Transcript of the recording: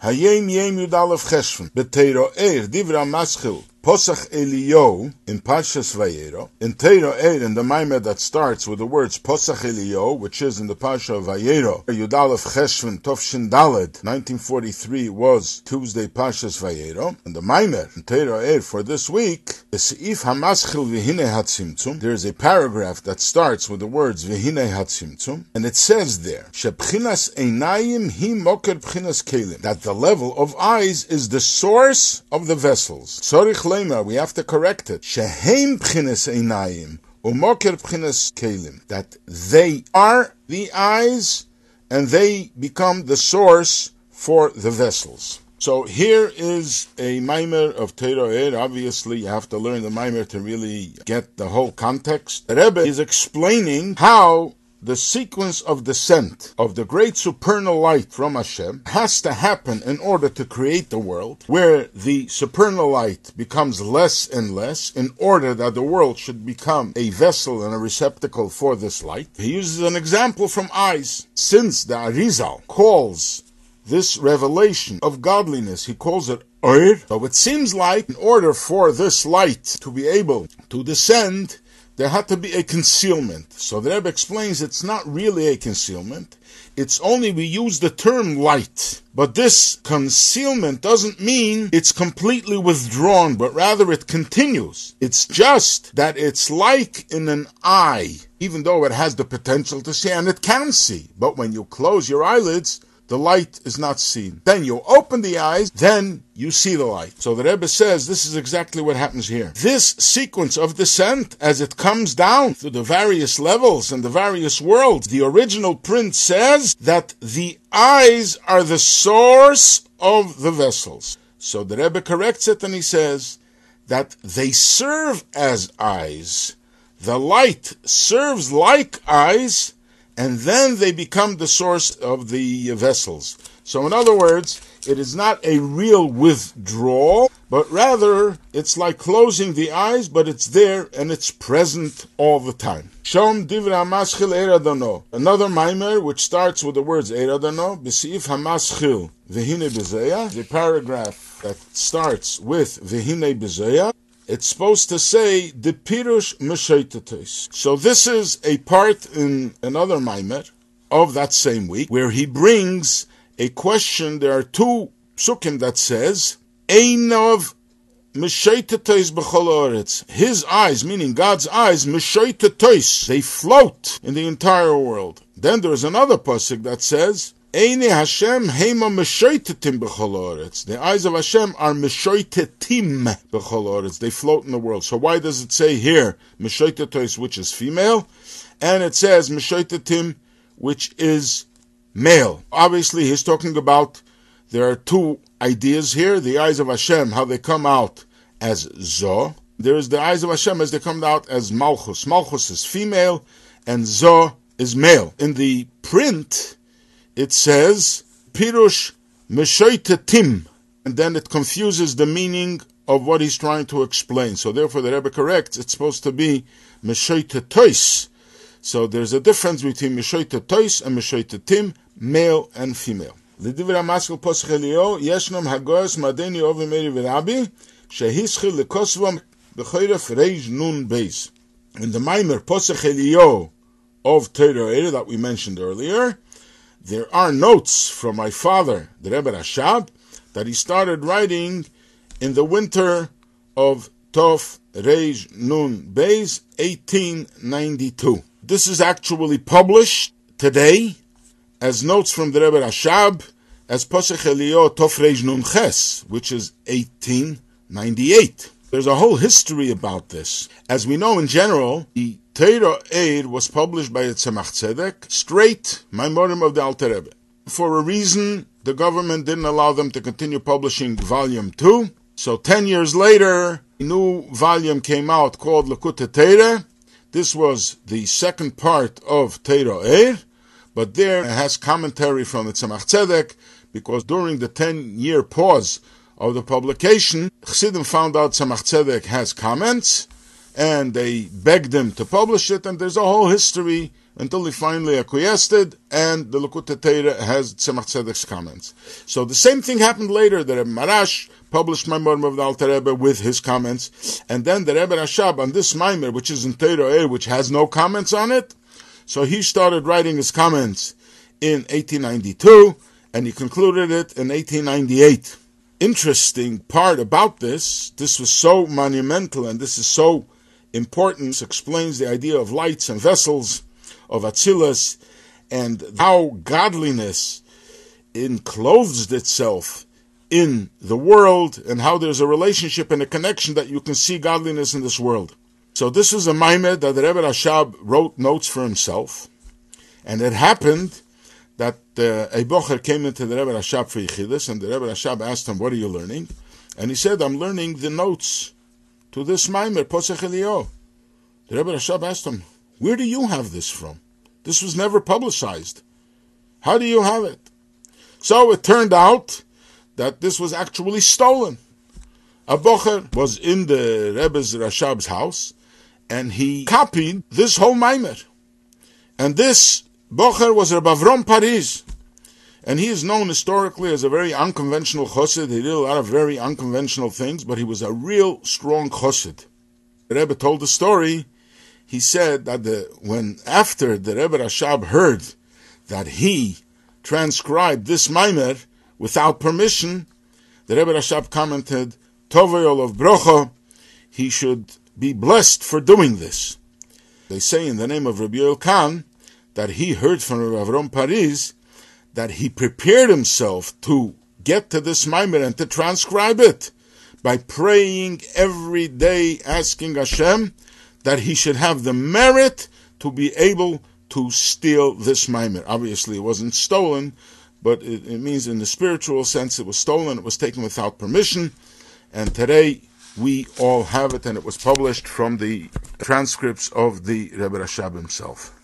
Hayem Yem Yudalev Cheshvan, Beteiro Er, Divra Maschil, Posach Elio in Parshas Vayero, in Torah Or, in the Maimer that starts with the words Posach Elio, which is in the Parsha of Vayero, Yud Alef Cheshvan Tovshin Daled, 1943 was Tuesday Parshas Vayero, and the Maimer in Torah Or for this week is If Hamaschil Vihine Hatzimtzum. There is a paragraph that starts with the words Vihine Hatzimtzum, and it says there, Shebchinas Einayim Hi Moker Bchinas Kelim, that the level of eyes is the source of the vessels. Sorich we have to correct it. Shehem pchines einayim umoker pchines kelim. That they are the eyes and they become the source for the vessels. So here is a maimer of Torah Obviously, you have to learn the maimer to really get the whole context. The Rebbe is explaining how the sequence of descent of the great supernal light from Hashem has to happen in order to create the world, where the supernal light becomes less and less in order that the world should become a vessel and a receptacle for this light. He uses an example from eyes. Since the Arizal calls this revelation of godliness, he calls it Oir. So it seems like in order for this light to be able to descend, there had to be a concealment. So the Rebbe explains it's not really a concealment. It's only we use the term light. But this concealment doesn't mean it's completely withdrawn, but rather it continues. It's just that it's like in an eye, even though it has the potential to see, and it can see. But when you close your eyelids, the light is not seen. Then you open the eyes, then you see the light. So the Rebbe says this is exactly what happens here. This sequence of descent, as it comes down through the various levels and the various worlds, the original print says that the eyes are the source of the vessels. So the Rebbe corrects it and he says that they serve as eyes. The light serves like eyes and then they become the source of the vessels. So, in other words, it is not a real withdrawal, but rather it's like closing the eyes, but it's there and it's present all the time. Shom divra maschil eradono. Another mimer which starts with the words eradono, b'sif hamaschil v'hine bezeya. The paragraph that starts with v'hine bezeya it's supposed to say the pirush meshaitatis. So this is a part in another maimer of that same week where he brings a question. There are two psukim that says Einov meshaitatis b'chol His eyes, meaning God's eyes, meshaitatis. They float in the entire world. Then there is another pasuk that says Eine Hashem heima meshoitetim b'chol The eyes of Hashem are meshoitetim b'chol They float in the world. So why does it say here meshoitetos, which is female, and it says meshoitetim, which is male? Obviously, he's talking about there are two ideas here: the eyes of Hashem, how they come out as zo. There is the eyes of Hashem as they come out as malchus. Malchus is female, and zo is male. In the print it says Pirush Meshaitatim, and then it confuses the meaning of what he's trying to explain. So therefore, the Rebbe corrects. It's supposed to be Meshaitatois. So there's a difference between Meshaitatois and Meshaitatim, male and female. לדברי המסקל פוסח אליהו, ישנם הגויס מדני אובי מרי ורבי, שהסחיל לקוסבו בחורף רייז נון בייס. In the maimer, Posach of of Torah that we mentioned earlier, there are notes from my father, the Rebbe Rashab, that he started writing in the winter of Tov Reish Nun Beis, 1892. This is actually published today as notes from the Rebbe Rashab as Posech Elio Tov Reish Nun Ches, which is 1898. There's a whole history about this. As we know in general, the Torah Or was published by the Tzemach Tzedek, straight Maimorim of the Alter Rebbe. For a reason, the government didn't allow them to continue publishing volume 2. So 10 years later, a new volume came out called Likutei Torah. This was the second part of Torah Or, but there it has commentary from the Tzemach Tzedek, because during the 10 year pause of the publication, Chassidim found out Tzemach Tzedek has comments, and they begged him to publish it, and there's a whole history until he finally acquiesced and the Likutei Torah has Tzemach Tzedek's comments. So the same thing happened later, that Maharash published Maimer of the Alter Rebbe with his comments, and then the Rebbe Rashab on this Maimer, which is in Torah eh, which has no comments on it, so he started writing his comments in 1892, and he concluded it in 1898. Interesting part about this, this was so monumental and this is so important, explains the idea of lights and vessels, of Atzilus, and how godliness enclothes itself in the world, and how there's a relationship and a connection that you can see godliness in this world. So this is a Maimer that Rebbe Rashab wrote notes for himself, and it happened that uh, a Bocher came into the Rebbe Rashab for Yechidus, and the Rebbe Rashab asked him, what are you learning? And he said, I'm learning the notes to this Maimer, Posech Elio. The Rebbe Rashab asked him, where do you have this from? This was never publicized. How do you have it? So it turned out that this was actually stolen. A Bocher was in the Rebbe's Rashab's house, and he copied this whole Maimer. And this Bocher was Rabbi Avrom Paris. And he is known historically as a very unconventional chassid. He did a lot of very unconventional things, but he was a real strong chassid. The Rebbe told the story. He said that the, when after the Rebbe Rashab heard that he transcribed this Maimer without permission, the Rebbe Rashab commented, Tovayol of Brocha, he should be blessed for doing this. They say in the name of Rabbi Yoel Kahn that he heard from Reb Avrom Paris that he prepared himself to get to this Maimer and to transcribe it by praying every day, asking Hashem that he should have the merit to be able to steal this Maimer. Obviously, it wasn't stolen, but it, it means in the spiritual sense it was stolen, it was taken without permission, and today we all have it, and it was published from the transcripts of the Rebbe Rashab himself.